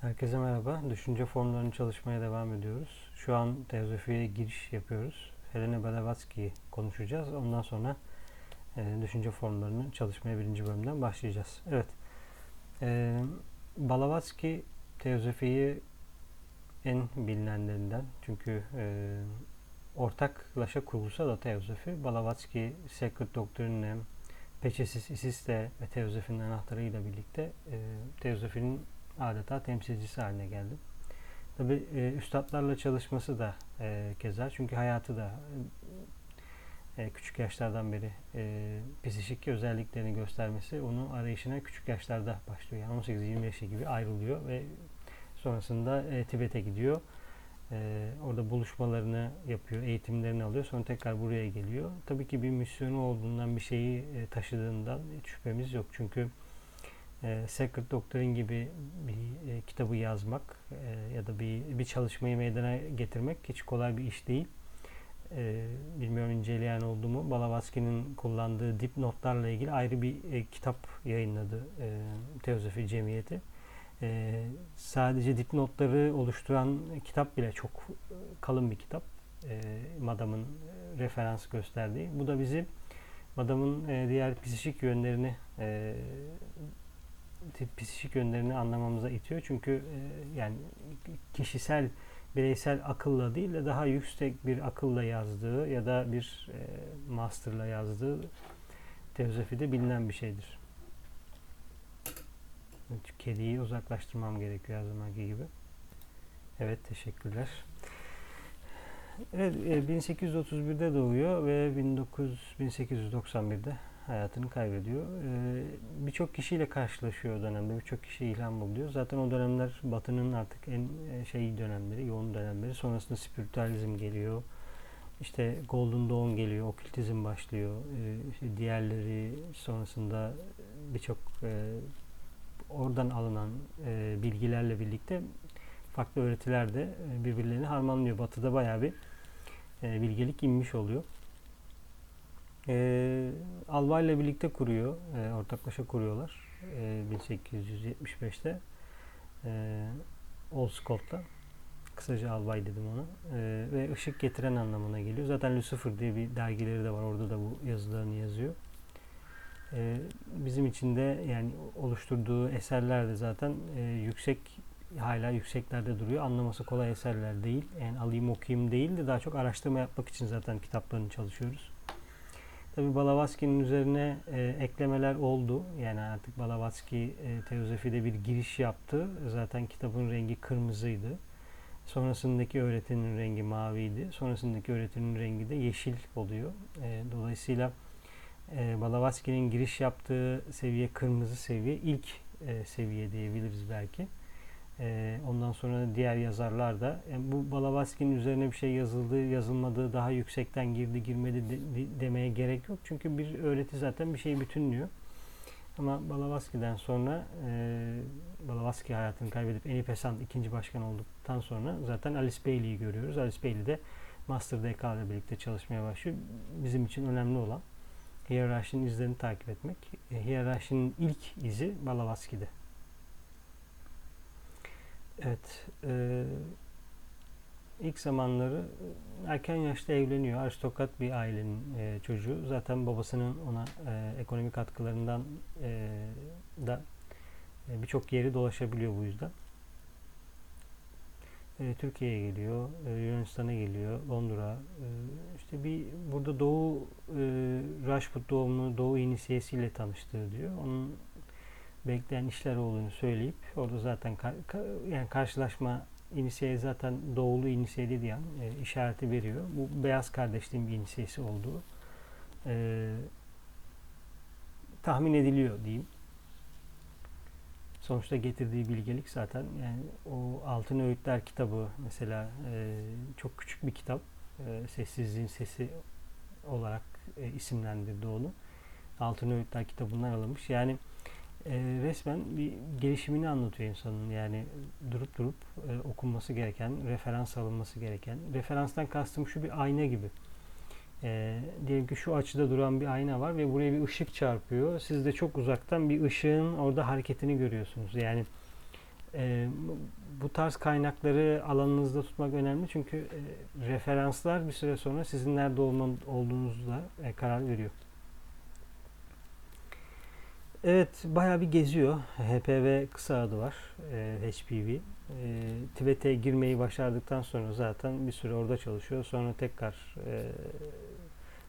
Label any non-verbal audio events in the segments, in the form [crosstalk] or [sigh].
Herkese merhaba. Düşünce formlarını çalışmaya devam ediyoruz. Şu an teozofiye giriş yapıyoruz. Helena Blavatsky'yi konuşacağız. Ondan sonra e, düşünce formlarını çalışmaya birinci bölümden başlayacağız. Evet. E, Blavatsky teozofiyi en bilinenlerinden. Çünkü e, ortaklaşa kurulsa da teozofi, Blavatsky Sacred Doctrine'le, Peçesiz Isis'le ve teozofinin anahtarıyla birlikte e, teozofinin adeta temsilcisi haline geldi. Tabi e, üstadlarla çalışması da e, keza çünkü hayatı da e, küçük yaşlardan beri e, psikik özelliklerini göstermesi onun arayışına küçük yaşlarda başlıyor. Yani 18-20 yaşı gibi ayrılıyor ve sonrasında e, Tibet'e gidiyor. E, orada buluşmalarını yapıyor, eğitimlerini alıyor. Sonra tekrar buraya geliyor. Tabii ki bir misyonu olduğundan bir şeyi e, taşıdığından hiç şüphemiz yok. Çünkü e, Sacred Doctrine gibi bir e, kitabı yazmak e, ya da bir bir çalışmayı meydana getirmek hiç kolay bir iş değil. E, bilmiyorum inceleyen oldu mu? Balavaski'nin kullandığı dipnotlarla ilgili ayrı bir e, kitap yayınladı e, Teozofi Cemiyeti. E, sadece dipnotları oluşturan kitap bile çok kalın bir kitap. E, Madam'ın referans gösterdiği. Bu da bizi Madam'ın e, diğer psikik yönlerini e, psikik yönlerini anlamamıza itiyor. Çünkü e, yani kişisel bireysel akılla değil de daha yüksek bir akılla yazdığı ya da bir e, masterla yazdığı teozofide bilinen bir şeydir. Kediyi uzaklaştırmam gerekiyor her zamanki gibi. Evet teşekkürler. Evet, 1831'de e, doğuyor ve 19, 1891'de hayatını kaybediyor. Ee, birçok kişiyle karşılaşıyor o dönemde. Birçok kişi ilham buluyor. Zaten o dönemler Batı'nın artık en e, şey dönemleri, yoğun dönemleri. Sonrasında spiritüalizm geliyor. İşte Golden Dawn geliyor, okültizm başlıyor. Ee, işte diğerleri sonrasında birçok e, oradan alınan e, bilgilerle birlikte farklı öğretiler de e, birbirlerini harmanlıyor. Batı'da bayağı bir e, bilgelik inmiş oluyor. E, Alba ile birlikte kuruyor. E, ortaklaşa kuruyorlar. E, 1875'te. E, Old Scott'la. Kısaca albay dedim ona. E, ve ışık getiren anlamına geliyor. Zaten Lucifer diye bir dergileri de var. Orada da bu yazılarını yazıyor. E, bizim için de yani oluşturduğu eserler de zaten e, yüksek hala yükseklerde duruyor. Anlaması kolay eserler değil. Yani alayım okuyayım değil de daha çok araştırma yapmak için zaten kitaplarını çalışıyoruz. Tabi Balavatsky'nin üzerine e, eklemeler oldu. Yani artık Balavatsky e, teozofide bir giriş yaptı. Zaten kitabın rengi kırmızıydı. Sonrasındaki öğretinin rengi maviydi. Sonrasındaki öğretinin rengi de yeşil oluyor. E, dolayısıyla e, Balavatsky'nin giriş yaptığı seviye kırmızı seviye ilk e, seviye diyebiliriz belki. E, ondan sonra diğer yazarlar da yani bu Balavatsky'nin üzerine bir şey yazıldığı, yazılmadığı, daha yüksekten girdi, girmedi de, de, demeye gerek yok. Çünkü bir öğreti zaten bir şeyi bütünlüyor. Ama Balavatsky'den sonra e, Balavatsky hayatını kaybedip Eni Pesant ikinci başkan olduktan sonra zaten Alice Bailey'i görüyoruz. Alice Bailey de Master DK ile birlikte çalışmaya başlıyor. Bizim için önemli olan hiyerarşinin izlerini takip etmek. E, hiyerarşinin ilk izi Balavatsky'de. Evet. E, ilk zamanları erken yaşta evleniyor. Aristokrat bir ailenin e, çocuğu. Zaten babasının ona e, ekonomik katkılarından e, da e, birçok yeri dolaşabiliyor bu yüzden. E, Türkiye'ye geliyor, e, Yunanistan'a geliyor, Londra. E, işte bir burada Doğu e, Rajput doğumlu Doğu inisiyesiyle tanıştığı diyor. Onun bekleyen işler olduğunu söyleyip orada zaten kar, yani karşılaşma inisiye zaten doğulu inisiye an e, işareti veriyor. Bu beyaz kardeşliğin bir inisiyesi olduğu e, tahmin ediliyor diyeyim. Sonuçta getirdiği bilgelik zaten yani o Altın Öğütler kitabı mesela e, çok küçük bir kitap. E, sessizliğin sesi olarak e, isimlendirdi onu. Altın Öğütler kitabından alınmış. Yani e, resmen bir gelişimini anlatıyor insanın. Yani durup durup e, okunması gereken, referans alınması gereken. Referanstan kastım şu bir ayna gibi. E, diyelim ki şu açıda duran bir ayna var ve buraya bir ışık çarpıyor. Siz de çok uzaktan bir ışığın orada hareketini görüyorsunuz. Yani E, bu tarz kaynakları alanınızda tutmak önemli çünkü e, referanslar bir süre sonra sizin nerede olman, olduğunuzla e, karar veriyor. Evet, bayağı bir geziyor. HPV kısa adı var. E, HPV. E, Tibet'e girmeyi başardıktan sonra zaten bir süre orada çalışıyor. Sonra tekrar e,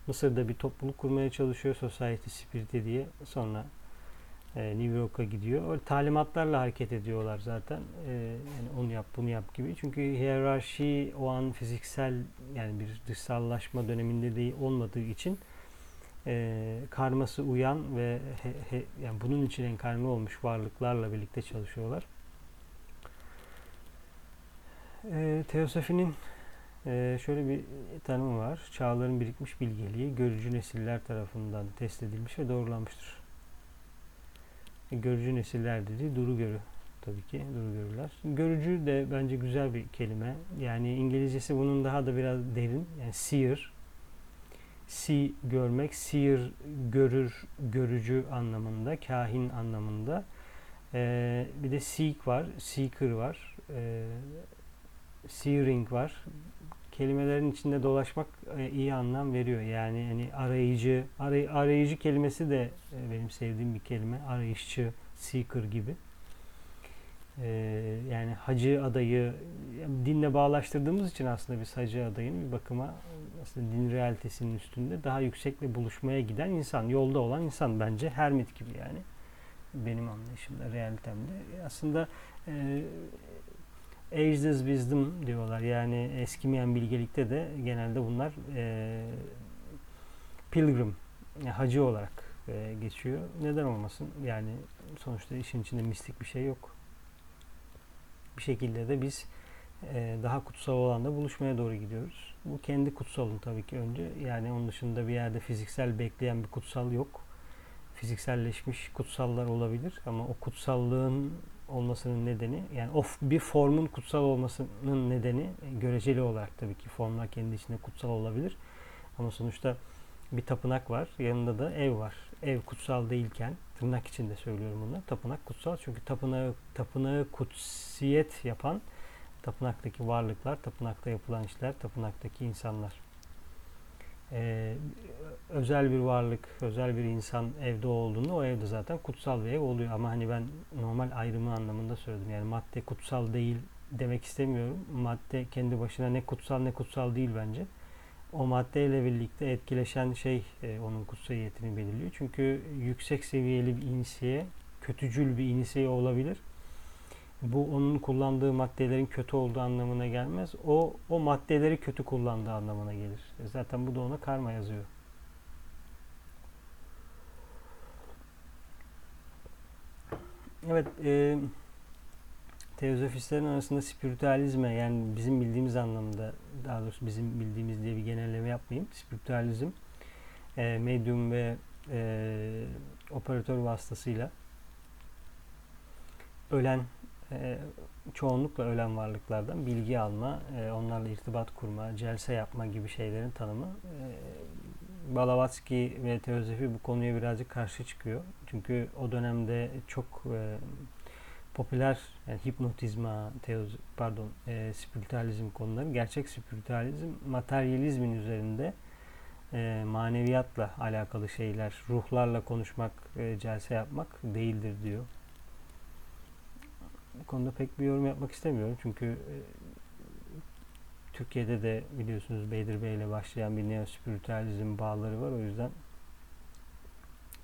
Mısır'da bir topluluk kurmaya çalışıyor. Society Spirit diye. Sonra e, New York'a gidiyor. O talimatlarla hareket ediyorlar zaten. E, yani onu yap, bunu yap gibi. Çünkü hiyerarşi o an fiziksel yani bir dışsallaşma döneminde değil olmadığı için e, karması uyan ve he, he, yani bunun için enkarne olmuş varlıklarla birlikte çalışıyorlar. E, Teosofinin e, şöyle bir tanımı var. Çağların birikmiş bilgeliği görücü nesiller tarafından test edilmiş ve doğrulanmıştır. E, görücü nesiller dedi, duru görü tabii ki duru görürler. Görücü de bence güzel bir kelime. Yani İngilizcesi bunun daha da biraz derin. Yani seer see görmek, seer görür, görücü anlamında, kahin anlamında. Ee, bir de seek var, seeker var, ee, searing var. Kelimelerin içinde dolaşmak e, iyi anlam veriyor. Yani hani arayıcı, aray, arayıcı kelimesi de e, benim sevdiğim bir kelime. Arayışçı, seeker gibi. Ee, yani hacı adayı dinle bağlaştırdığımız için aslında biz hacı adayını bir bakıma aslında din realitesinin üstünde daha yüksekle buluşmaya giden insan, yolda olan insan bence Hermit gibi yani. Benim anlayışımda, realitemde. Aslında e, ageless wisdom diyorlar. Yani eskimeyen bilgelikte de genelde bunlar e, pilgrim, yani hacı olarak e, geçiyor. Neden olmasın? Yani sonuçta işin içinde mistik bir şey yok. Bir şekilde de biz e, daha kutsal olanla buluşmaya doğru gidiyoruz. Bu kendi kutsalın tabii ki önce. Yani onun dışında bir yerde fiziksel bekleyen bir kutsal yok. Fizikselleşmiş kutsallar olabilir ama o kutsallığın olmasının nedeni yani of bir formun kutsal olmasının nedeni göreceli olarak tabii ki formlar kendi içinde kutsal olabilir. Ama sonuçta bir tapınak var. Yanında da ev var. Ev kutsal değilken tırnak içinde söylüyorum bunu. Tapınak kutsal çünkü tapınağı, tapınağı kutsiyet yapan tapınaktaki varlıklar, tapınakta yapılan işler, tapınaktaki insanlar. Ee, özel bir varlık, özel bir insan evde olduğunda o evde zaten kutsal bir ev oluyor. Ama hani ben normal ayrımı anlamında söyledim. Yani madde kutsal değil demek istemiyorum. Madde kendi başına ne kutsal ne kutsal değil bence. O maddeyle birlikte etkileşen şey e, onun kutsiyetini belirliyor. Çünkü yüksek seviyeli bir inisiye, kötücül bir inisiye olabilir bu onun kullandığı maddelerin kötü olduğu anlamına gelmez. O o maddeleri kötü kullandığı anlamına gelir. E zaten bu da ona karma yazıyor. Evet, e, teozofistlerin arasında spiritüalizme yani bizim bildiğimiz anlamda daha doğrusu bizim bildiğimiz diye bir genelleme yapmayayım. Spiritüalizm e, medyum ve e, operatör vasıtasıyla ölen e, çoğunlukla ölen varlıklardan bilgi alma, e, onlarla irtibat kurma, celse yapma gibi şeylerin tanımı. E, Balavatsky ve Teozofi bu konuya birazcık karşı çıkıyor. Çünkü o dönemde çok e, popüler yani hipnotizma, teoz, pardon, e, spiritüalizm konuları, gerçek spiritüalizm materyalizmin üzerinde e, maneviyatla alakalı şeyler, ruhlarla konuşmak, e, celse yapmak değildir diyor. Bu konuda pek bir yorum yapmak istemiyorum. Çünkü e, Türkiye'de de biliyorsunuz Beydir Bey ile başlayan bir neospiritüalizm bağları var. O yüzden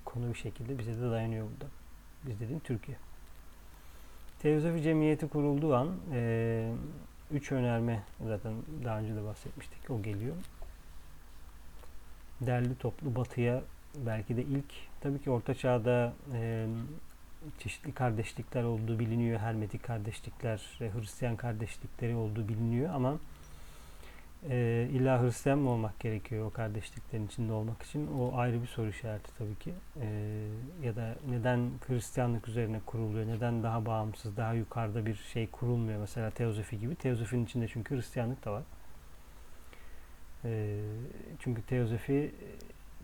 konu bir şekilde bize de dayanıyor burada. Biz dediğim Türkiye. Teozofi Cemiyeti kurulduğu an e, üç önerme zaten daha önce de bahsetmiştik. O geliyor. Derli toplu batıya belki de ilk tabii ki Orta Çağ'da e, çeşitli kardeşlikler olduğu biliniyor. Hermetik kardeşlikler, Hristiyan kardeşlikleri olduğu biliniyor ama e, illa Hristiyan mı olmak gerekiyor o kardeşliklerin içinde olmak için? O ayrı bir soru işareti tabii ki. E, ya da neden Hristiyanlık üzerine kuruluyor? Neden daha bağımsız, daha yukarıda bir şey kurulmuyor? Mesela teozofi gibi. Teozofinin içinde çünkü Hristiyanlık da var. E, çünkü teozofi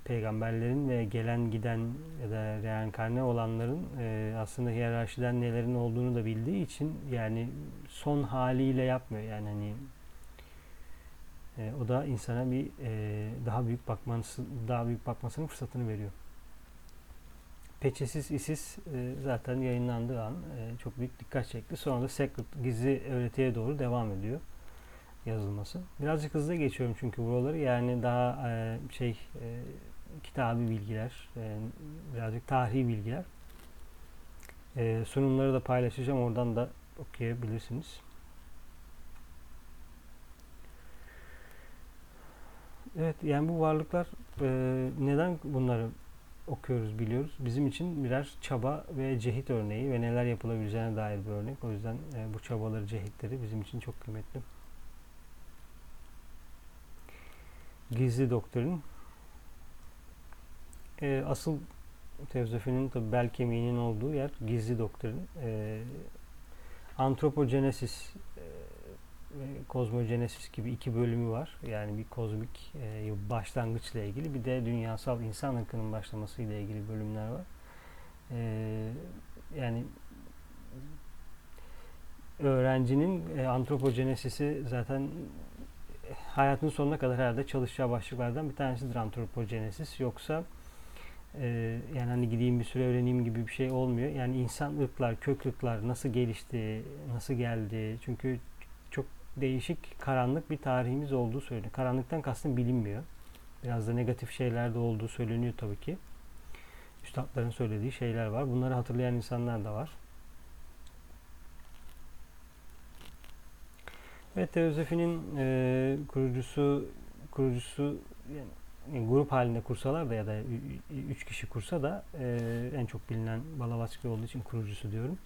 peygamberlerin ve gelen giden ya da reenkarne olanların e, aslında hiyerarşiden nelerin olduğunu da bildiği için yani son haliyle yapmıyor. Yani hani e, o da insana bir e, daha büyük bakması daha büyük bakmasının fırsatını veriyor. Peçesiz Isis e, zaten yayınlandığı an e, çok büyük dikkat çekti. Sonra da Secret gizli öğretiye doğru devam ediyor yazılması. Birazcık hızlı geçiyorum çünkü buraları yani daha e, şey e, kitabi bilgiler, e, birazcık tarihi bilgiler. E, sunumları da paylaşacağım. Oradan da okuyabilirsiniz. Evet yani bu varlıklar e, neden bunları okuyoruz biliyoruz. Bizim için birer çaba ve cehit örneği ve neler yapılabileceğine dair bir örnek. O yüzden e, bu çabaları, cehitleri bizim için çok kıymetli. Gizli doktrin. E, asıl teozofinin tabi bel kemiğinin olduğu yer gizli doktrin. E, antropogenesis kozmogenesis gibi iki bölümü var. Yani bir kozmik e, başlangıçla ilgili bir de dünyasal insan ırkının başlaması ile ilgili bölümler var. E, yani öğrencinin e, antropogenesisi zaten hayatının sonuna kadar herhalde çalışacağı başlıklardan bir tanesidir antropogenesis. Yoksa e, yani hani gideyim bir süre öğreneyim gibi bir şey olmuyor. Yani insan ırklar, kök ırklar nasıl gelişti, nasıl geldi? Çünkü değişik, karanlık bir tarihimiz olduğu söyleniyor. Karanlıktan kastım bilinmiyor. Biraz da negatif şeyler de olduğu söyleniyor tabii ki. Üstadların söylediği şeyler var. Bunları hatırlayan insanlar da var. Evet, Teozofi'nin e, kurucusu kurucusu yani, grup halinde kursalar da ya da üç kişi kursa da e, en çok bilinen Balavatsky olduğu için kurucusu diyorum.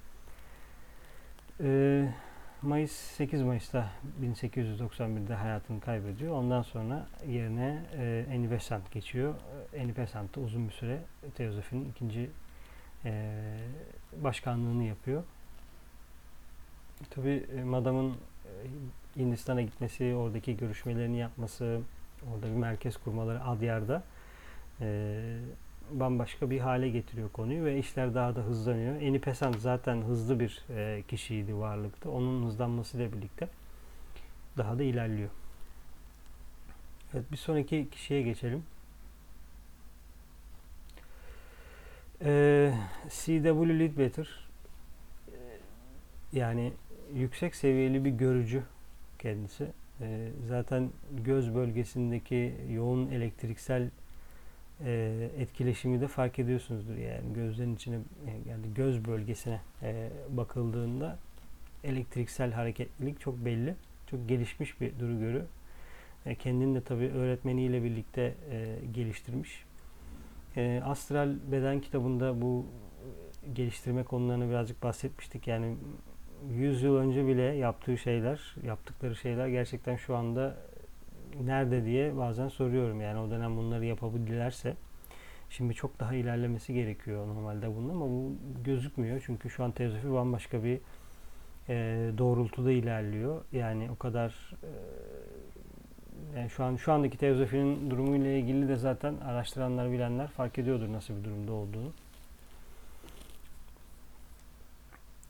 E, Mayıs 8 Mayıs'ta 1891'de hayatını kaybediyor. Ondan sonra yerine e, Eni Besant geçiyor. Eni Besant da uzun bir süre Teozofi'nin ikinci e, başkanlığını yapıyor. Tabi e, Madam'ın e, Hindistan'a gitmesi, oradaki görüşmelerini yapması, orada bir merkez kurmaları Adyar'da e, bambaşka bir hale getiriyor konuyu ve işler daha da hızlanıyor. Eni Pesant zaten hızlı bir e, kişiydi varlıkta. Onun hızlanmasıyla birlikte daha da ilerliyor. Evet bir sonraki kişiye geçelim. Ee, C.W. Leadbetter yani yüksek seviyeli bir görücü kendisi. E, zaten göz bölgesindeki yoğun elektriksel e, etkileşimi de fark ediyorsunuzdur. Yani gözlerin içine yani göz bölgesine e, bakıldığında elektriksel hareketlilik çok belli. Çok gelişmiş bir duru görü. E, kendini de tabii öğretmeniyle birlikte e, geliştirmiş. E, Astral Beden kitabında bu geliştirme konularını birazcık bahsetmiştik. Yani 100 yıl önce bile yaptığı şeyler, yaptıkları şeyler gerçekten şu anda nerede diye bazen soruyorum. Yani o dönem bunları yapabildilerse şimdi çok daha ilerlemesi gerekiyor normalde bunun ama bu gözükmüyor. Çünkü şu an teozofi bambaşka bir e, doğrultuda ilerliyor. Yani o kadar e, yani şu an şu andaki teozofinin durumuyla ilgili de zaten araştıranlar bilenler fark ediyordur nasıl bir durumda olduğunu.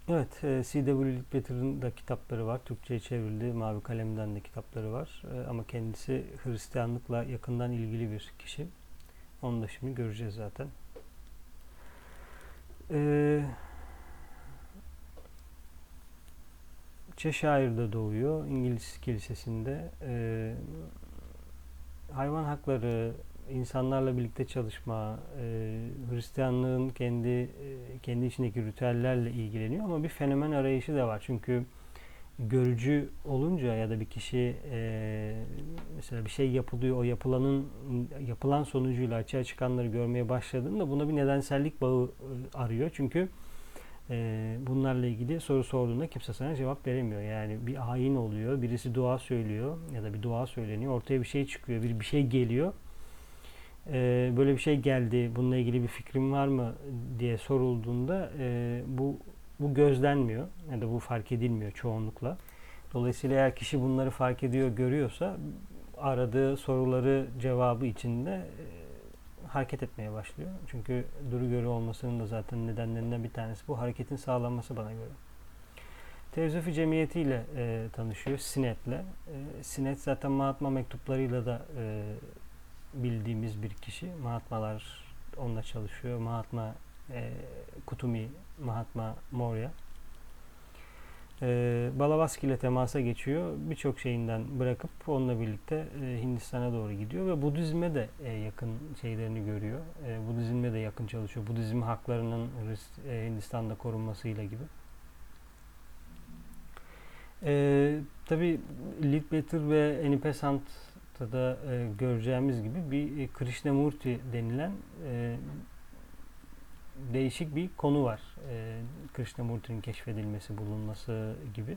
Evet, e, C.W. Littleton'ın da kitapları var. Türkçe'ye çevrildi. Mavi Kalem'den de kitapları var. E, ama kendisi Hristiyanlıkla yakından ilgili bir kişi. Onu da şimdi göreceğiz zaten. E, Cheshire'da doğuyor. İngiliz kilisesinde. Hayvan hakları, insanlarla birlikte çalışma, e, Hristiyanlığın kendi e, kendi içindeki ritüellerle ilgileniyor ama bir fenomen arayışı da var. Çünkü görücü olunca ya da bir kişi e, mesela bir şey yapılıyor, o yapılanın yapılan sonucuyla açığa çıkanları görmeye başladığında buna bir nedensellik bağı arıyor. Çünkü e, bunlarla ilgili soru sorduğunda kimse sana cevap veremiyor. Yani bir ayin oluyor, birisi dua söylüyor ya da bir dua söyleniyor, ortaya bir şey çıkıyor, bir bir şey geliyor e, böyle bir şey geldi, bununla ilgili bir fikrim var mı diye sorulduğunda e, bu bu gözlenmiyor ya da bu fark edilmiyor çoğunlukla. Dolayısıyla eğer kişi bunları fark ediyor, görüyorsa aradığı soruları cevabı içinde hareket etmeye başlıyor. Çünkü duru görü olmasının da zaten nedenlerinden bir tanesi bu hareketin sağlanması bana göre. Teozofi Cemiyeti ile e, tanışıyor, Sinet'le. E, Sinet zaten Mahatma mektuplarıyla da e, bildiğimiz bir kişi. Mahatmalar onunla çalışıyor. Mahatma e, Kutumi, Mahatma Moria. E, Balavaski ile temasa geçiyor. Birçok şeyinden bırakıp onunla birlikte e, Hindistan'a doğru gidiyor ve Budizme de e, yakın şeylerini görüyor. E, Budizm'e de yakın çalışıyor. Budizm haklarının e, Hindistan'da korunmasıyla gibi. E, Tabi Leadbeater ve Enipesant'ta da e, göreceğimiz gibi bir e, Krishnamurti denilen e, değişik bir konu var. E, Krishnamurti'nin keşfedilmesi, bulunması gibi.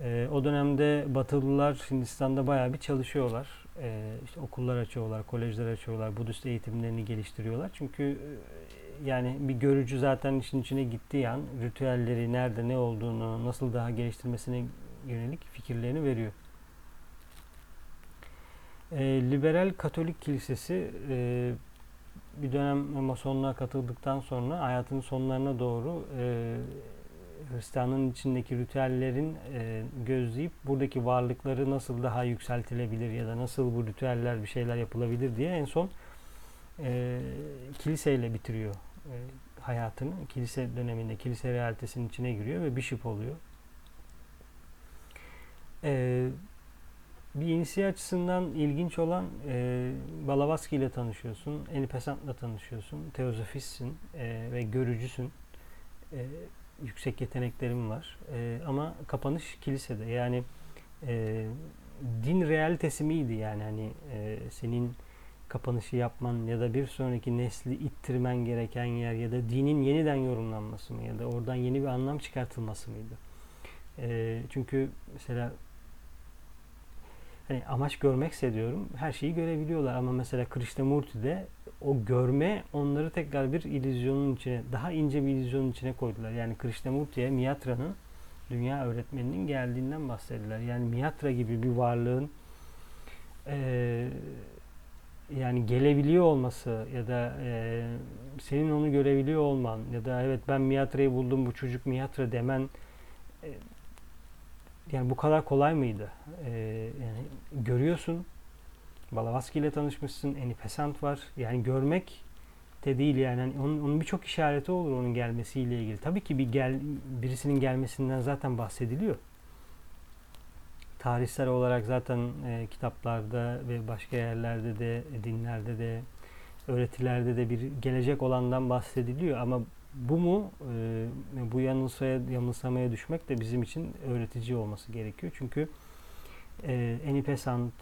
E, o dönemde Batılılar Hindistan'da bayağı bir çalışıyorlar. E, işte okullar açıyorlar, kolejler açıyorlar, Budist eğitimlerini geliştiriyorlar. Çünkü e, yani bir görücü zaten işin içine gittiği an ritüelleri nerede ne olduğunu, nasıl daha geliştirmesine yönelik fikirlerini veriyor. E, Liberal Katolik Kilisesi e, bir dönem masonluğa katıldıktan sonra hayatının sonlarına doğru e, içindeki ritüellerin e, gözleyip buradaki varlıkları nasıl daha yükseltilebilir ya da nasıl bu ritüeller bir şeyler yapılabilir diye en son e, kiliseyle bitiriyor e, hayatını. Kilise döneminde kilise realitesinin içine giriyor ve bishop oluyor. E, bir inisiye açısından ilginç olan e, Balavaski ile tanışıyorsun, Enipesant'la tanışıyorsun, teozofistsin e, ve görücüsün. E, yüksek yeteneklerim var. E, ama kapanış kilisede. Yani e, din realitesi miydi yani hani e, senin kapanışı yapman ya da bir sonraki nesli ittirmen gereken yer ya da dinin yeniden yorumlanması mı ya da oradan yeni bir anlam çıkartılması mıydı? E, çünkü mesela hani amaç görmekse diyorum her şeyi görebiliyorlar ama mesela Krishnamurti'de o görme onları tekrar bir illüzyonun içine daha ince bir illüzyonun içine koydular. Yani Krishnamurti'ye Miyatra'nın dünya öğretmeninin geldiğinden bahsediler. Yani Miyatra gibi bir varlığın e, yani gelebiliyor olması ya da e, senin onu görebiliyor olman ya da evet ben Miyatra'yı buldum bu çocuk Miyatra demen e, yani bu kadar kolay mıydı? Ee, yani görüyorsun. Balavaski ile tanışmışsın. Eni Pesant var. Yani görmek de değil yani. yani onun, onun birçok işareti olur onun gelmesiyle ilgili. Tabii ki bir gel birisinin gelmesinden zaten bahsediliyor. Tarihsel olarak zaten e, kitaplarda ve başka yerlerde de dinlerde de öğretilerde de bir gelecek olandan bahsediliyor ama bu mu e, bu yanılsaya, yanılsamaya düşmek de bizim için öğretici olması gerekiyor. Çünkü e, Enipesant,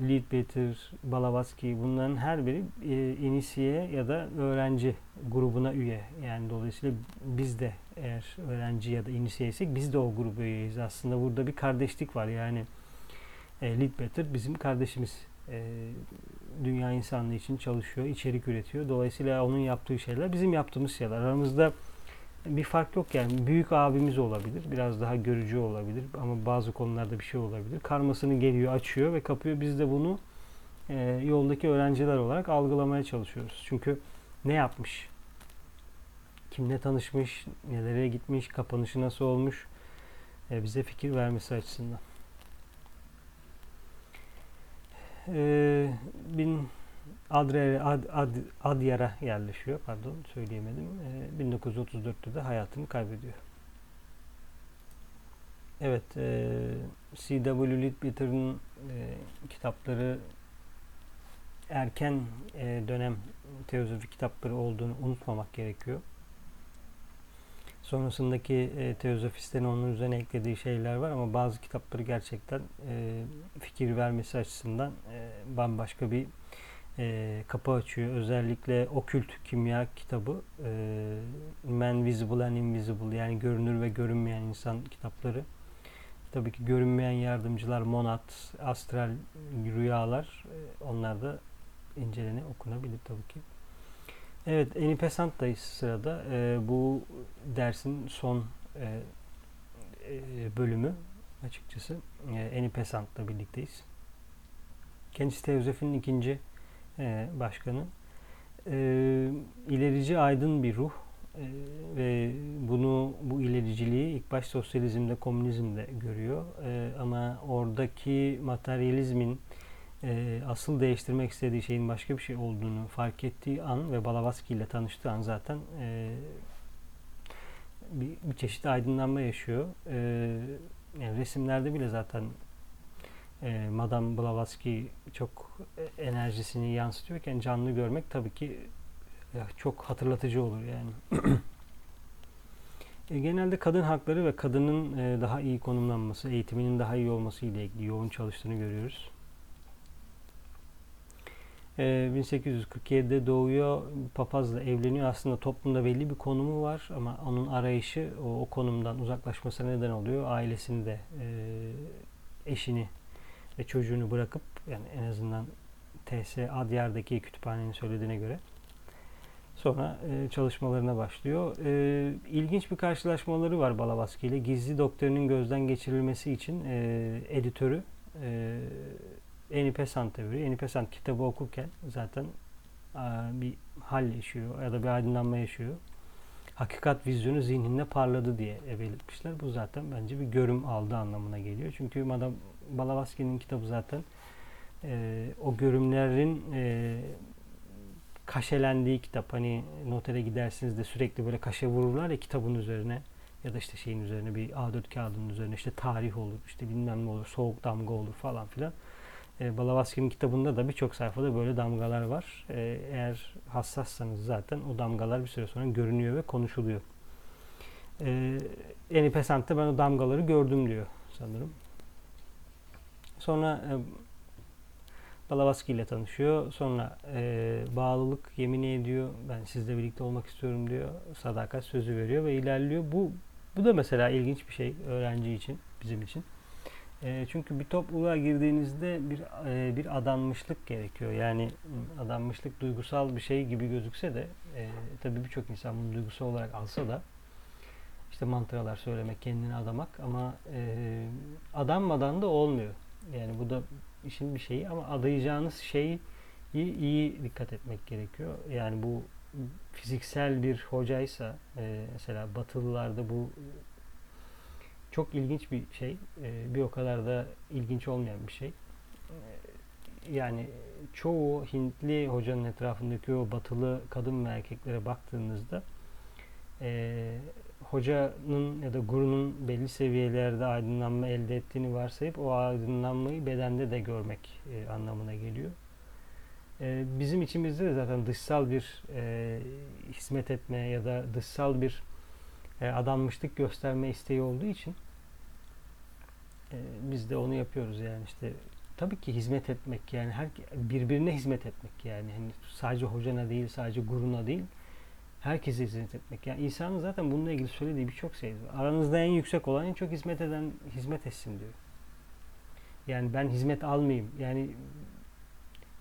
Leadbeater, Balavatsky bunların her biri e, inisiye ya da öğrenci grubuna üye. Yani dolayısıyla biz de eğer öğrenci ya da inisiyeysek biz de o gruba üyeyiz. Aslında burada bir kardeşlik var. Yani e, Leadbeater bizim kardeşimiz. E, dünya insanlığı için çalışıyor, içerik üretiyor. Dolayısıyla onun yaptığı şeyler bizim yaptığımız şeyler. Aramızda bir fark yok yani. Büyük abimiz olabilir, biraz daha görücü olabilir ama bazı konularda bir şey olabilir. Karmasını geliyor, açıyor ve kapıyor. Biz de bunu e, yoldaki öğrenciler olarak algılamaya çalışıyoruz. Çünkü ne yapmış? Kimle tanışmış? Nelere gitmiş? Kapanışı nasıl olmuş? E, bize fikir vermesi açısından. E, bin Adre, Ad, Ad, Adyar'a yerleşiyor. Pardon söyleyemedim. E, 1934'te de hayatını kaybediyor. Evet, e, C.W. Leadbeater'ın e, kitapları erken e, dönem teozofi kitapları olduğunu unutmamak gerekiyor. Sonrasındaki e, teozofistlerin onun üzerine eklediği şeyler var ama bazı kitapları gerçekten e, fikir vermesi açısından e, bambaşka bir e, kapı açıyor. Özellikle Okült Kimya kitabı e, Man Visible and Invisible yani görünür ve görünmeyen insan kitapları. Tabii ki görünmeyen yardımcılar, monat, astral rüyalar e, onlar da incelene okunabilir tabii ki. Evet, Enipesant'tayız sırada. E, bu dersin son e, e, bölümü açıkçası. E, Enipesant'la birlikteyiz. Kendisi Teozef'in ikinci e, başkanı. E, ilerici aydın bir ruh e, ve bunu bu ilericiliği ilk baş sosyalizmde, komünizmde görüyor. E, ama oradaki materyalizmin e, asıl değiştirmek istediği şeyin başka bir şey olduğunu fark ettiği an ve Balavatsky ile tanıştığı an zaten e, bir, bir çeşit aydınlanma yaşıyor. E, yani resimlerde bile zaten e, Madame Blavatsky çok enerjisini yansıtıyorken canlı görmek tabii ki ya, çok hatırlatıcı olur yani. [clears throat] e, genelde kadın hakları ve kadının e, daha iyi konumlanması, eğitiminin daha iyi olması ile ilgili yoğun çalıştığını görüyoruz. 1847'de doğuyor, papazla evleniyor. Aslında toplumda belli bir konumu var ama onun arayışı o, o konumdan uzaklaşmasına neden oluyor. Ailesini de e, eşini ve çocuğunu bırakıp yani en azından TS Adyar'daki kütüphanenin söylediğine göre sonra e, çalışmalarına başlıyor. E, ilginç bir karşılaşmaları var Balavaski ile. Gizli doktorunun gözden geçirilmesi için e, editörü e, Eni Pesant devri. Eni Pesant kitabı okurken zaten a, bir hal yaşıyor ya da bir aydınlanma yaşıyor. Hakikat vizyonu zihninde parladı diye belirtmişler. Bu zaten bence bir görüm aldı anlamına geliyor. Çünkü Madame Balavaski'nin kitabı zaten e, o görümlerin e, kaşelendiği kitap. Hani notere gidersiniz de sürekli böyle kaşe vururlar ya kitabın üzerine ya da işte şeyin üzerine bir A4 kağıdının üzerine işte tarih olur, işte bilmem ne olur, soğuk damga olur falan filan. E, Balavaski'nin kitabında da birçok sayfada böyle damgalar var. E, eğer hassassanız zaten o damgalar bir süre sonra görünüyor ve konuşuluyor. E, Eni Pesant'ta ben o damgaları gördüm diyor sanırım. Sonra e, Balavaski ile tanışıyor. Sonra e, bağlılık yemini ediyor. Ben sizle birlikte olmak istiyorum diyor. Sadakat sözü veriyor ve ilerliyor. Bu bu da mesela ilginç bir şey öğrenci için, bizim için. E, çünkü bir topluluğa girdiğinizde bir e, bir adanmışlık gerekiyor. Yani adanmışlık duygusal bir şey gibi gözükse de e, tabii birçok insan bunu duygusal olarak alsa da işte mantralar söylemek, kendini adamak ama e, adanmadan da olmuyor. Yani bu da işin bir şeyi ama adayacağınız şeyi iyi, iyi dikkat etmek gerekiyor. Yani bu fiziksel bir hocaysa e, mesela Batılılarda bu çok ilginç bir şey. E, bir o kadar da ilginç olmayan bir şey. E, yani çoğu Hintli hocanın etrafındaki o batılı kadın ve erkeklere baktığınızda e, hocanın ya da gurunun belli seviyelerde aydınlanma elde ettiğini varsayıp o aydınlanmayı bedende de görmek e, anlamına geliyor. E, bizim içimizde de zaten dışsal bir e, hizmet etme ya da dışsal bir e, adanmışlık gösterme isteği olduğu için e, biz de onu yapıyoruz yani işte tabii ki hizmet etmek yani her birbirine hizmet etmek yani hani sadece hocana değil sadece guruna değil herkese hizmet etmek. Yani İsa'nın zaten bununla ilgili söylediği birçok şey var. Aranızda en yüksek olan en çok hizmet eden hizmet etsin diyor. Yani ben hizmet almayayım. Yani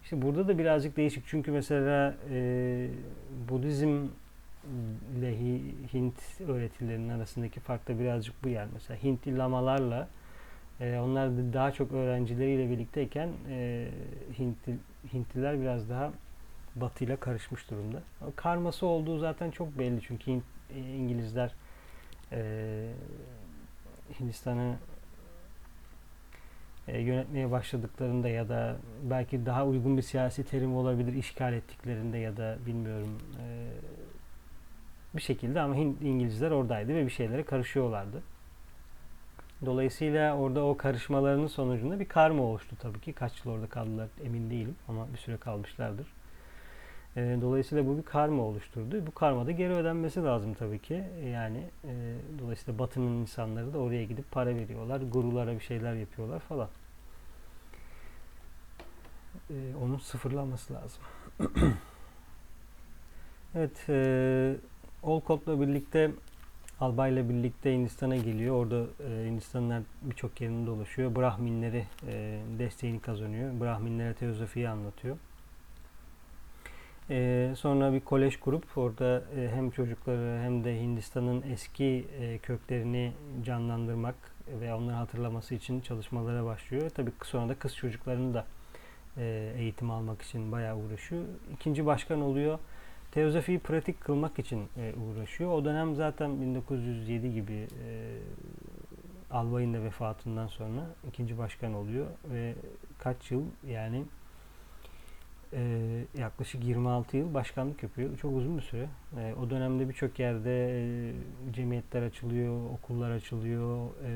işte burada da birazcık değişik. Çünkü mesela e, Budizm ile Hint öğretilerinin arasındaki fark da birazcık bu yani. Mesela Hintli lamalarla e, onlar da daha çok öğrencileriyle birlikteyken e, Hintli, Hintliler biraz daha batıyla karışmış durumda. Karması olduğu zaten çok belli çünkü e, İngilizler e, Hindistan'ı e, yönetmeye başladıklarında ya da belki daha uygun bir siyasi terim olabilir işgal ettiklerinde ya da bilmiyorum e, bir şekilde ama İngilizler oradaydı ve bir şeylere karışıyorlardı. Dolayısıyla orada o karışmalarının sonucunda bir karma oluştu tabii ki. Kaç yıl orada kaldılar emin değilim ama bir süre kalmışlardır. E, dolayısıyla bu bir karma oluşturdu. Bu karma da geri ödenmesi lazım tabii ki. Yani e, dolayısıyla Batı'nın insanları da oraya gidip para veriyorlar. Gurulara bir şeyler yapıyorlar falan. E, onun sıfırlanması lazım. [clears throat] evet, e, Olcot'la birlikte Albay'la birlikte Hindistan'a geliyor. Orada e, Hindistan'ın birçok yerinde dolaşıyor. Brahminleri e, desteğini kazanıyor. Brahminlere teozofiyi anlatıyor. E, sonra bir kolej kurup orada e, hem çocukları hem de Hindistan'ın eski e, köklerini canlandırmak ve onları hatırlaması için çalışmalara başlıyor. Tabii sonra da kız çocuklarını da e, eğitim almak için bayağı uğraşıyor. İkinci başkan oluyor. Teozofiyi pratik kılmak için e, uğraşıyor. O dönem zaten 1907 gibi e, albayın da vefatından sonra ikinci başkan oluyor ve kaç yıl yani e, yaklaşık 26 yıl başkanlık yapıyor. Çok uzun bir süre. E, o dönemde birçok yerde e, cemiyetler açılıyor, okullar açılıyor, e,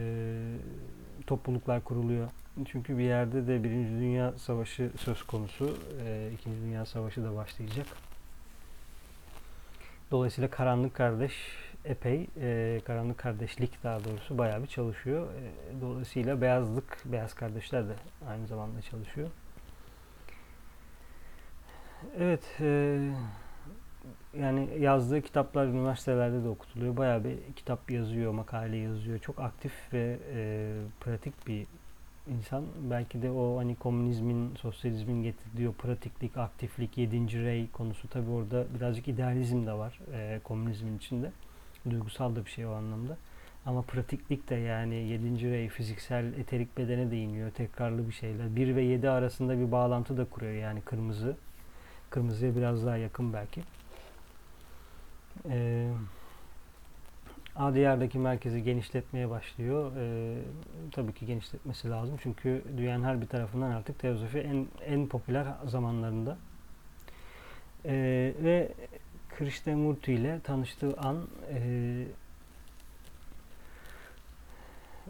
topluluklar kuruluyor. Çünkü bir yerde de Birinci Dünya Savaşı söz konusu. E, İkinci Dünya Savaşı da başlayacak. Dolayısıyla Karanlık Kardeş epey, e, Karanlık Kardeşlik daha doğrusu bayağı bir çalışıyor. E, dolayısıyla Beyazlık, Beyaz Kardeşler de aynı zamanda çalışıyor. Evet, e, yani yazdığı kitaplar üniversitelerde de okutuluyor. Bayağı bir kitap yazıyor, makale yazıyor. Çok aktif ve e, pratik bir insan. Belki de o hani komünizmin, sosyalizmin getirdiği o pratiklik, aktiflik, yedinci rey konusu tabii orada birazcık idealizm de var e, komünizmin içinde. Duygusal da bir şey o anlamda. Ama pratiklik de yani 7. rey fiziksel eterik bedene değiniyor. Tekrarlı bir şeyler. 1 ve 7 arasında bir bağlantı da kuruyor yani kırmızı. Kırmızıya biraz daha yakın belki. Ee, Adiyar'daki merkezi genişletmeye başlıyor. Ee, tabii ki genişletmesi lazım. Çünkü dünyanın her bir tarafından artık teozofi en, en popüler zamanlarında. Ee, ve Krishnamurti ile tanıştığı an e,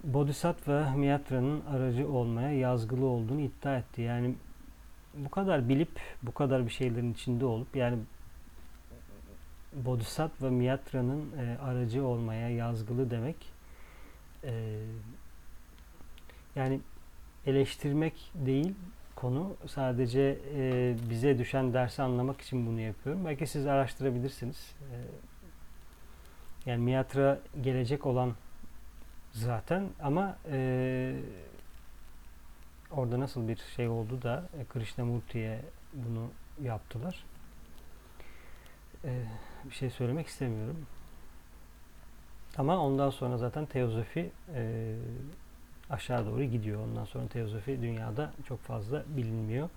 Bodhisattva Miyatra'nın aracı olmaya yazgılı olduğunu iddia etti. Yani bu kadar bilip bu kadar bir şeylerin içinde olup yani Bodhisattva Miyatra'nın e, aracı olmaya yazgılı demek e, yani eleştirmek değil konu sadece e, bize düşen dersi anlamak için bunu yapıyorum. Belki siz araştırabilirsiniz. E, yani Miyatra gelecek olan zaten ama e, orada nasıl bir şey oldu da e, Krishnamurti'ye bunu yaptılar. E, bir şey söylemek istemiyorum. Ama ondan sonra zaten teozofi e, aşağı doğru gidiyor. Ondan sonra teozofi dünyada çok fazla bilinmiyor.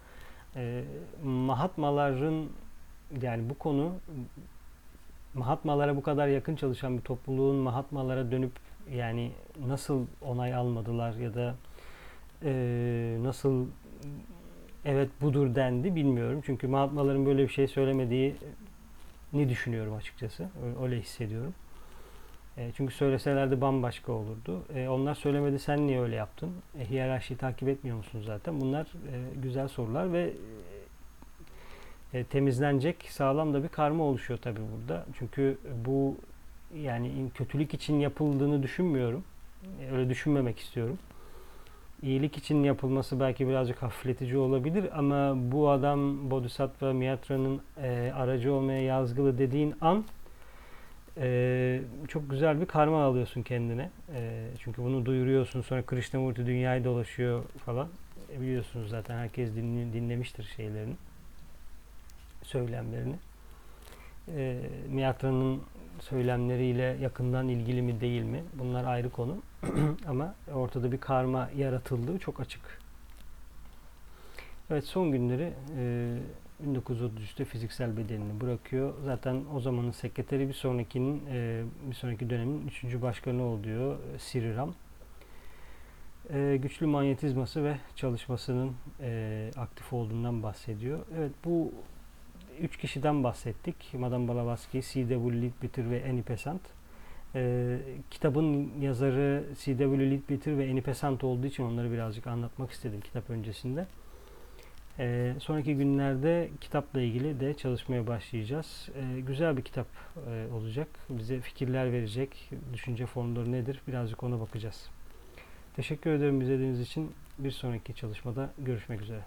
E, Mahatmaların yani bu konu Mahatmalara bu kadar yakın çalışan bir topluluğun Mahatmalara dönüp yani nasıl onay almadılar ya da e, nasıl evet budur dendi bilmiyorum. Çünkü Mahatmaların böyle bir şey söylemediği ni düşünüyorum açıkçası. Öyle hissediyorum. E, çünkü söyleselerdi bambaşka olurdu. E, onlar söylemedi sen niye öyle yaptın? E, hiyerarşiyi takip etmiyor musun zaten? Bunlar e, güzel sorular ve e, temizlenecek sağlam da bir karma oluşuyor tabii burada. Çünkü bu yani kötülük için yapıldığını düşünmüyorum. E, öyle düşünmemek istiyorum. İyilik için yapılması belki birazcık hafifletici olabilir ama bu adam Bodhisattva Miyatra'nın e, aracı olmaya yazgılı dediğin an e, çok güzel bir karma alıyorsun kendine. E, çünkü bunu duyuruyorsun sonra Krishnamurti dünyayı dolaşıyor falan. E, biliyorsunuz zaten herkes dinle, dinlemiştir şeylerini, söylemlerini. E, Miyatra'nın söylemleriyle yakından ilgili mi değil mi? Bunlar ayrı konu. [clears throat] Ama ortada bir karma yaratıldığı çok açık. Evet son günleri e, 1933'te fiziksel bedenini bırakıyor. Zaten o zamanın sekreteri bir sonrakinin e, bir sonraki dönemin üçüncü başkanı oluyor Siriram. E, güçlü manyetizması ve çalışmasının e, aktif olduğundan bahsediyor. Evet bu üç kişiden bahsettik. Madame Blavatsky, C.W. Leadbeater ve Annie Besant. Ee, kitabın yazarı C.W. Leadbeater ve Annie Besant olduğu için onları birazcık anlatmak istedim kitap öncesinde. Ee, sonraki günlerde kitapla ilgili de çalışmaya başlayacağız. Ee, güzel bir kitap e, olacak. Bize fikirler verecek. Düşünce formları nedir? Birazcık ona bakacağız. Teşekkür ederim izlediğiniz için. Bir sonraki çalışmada görüşmek üzere.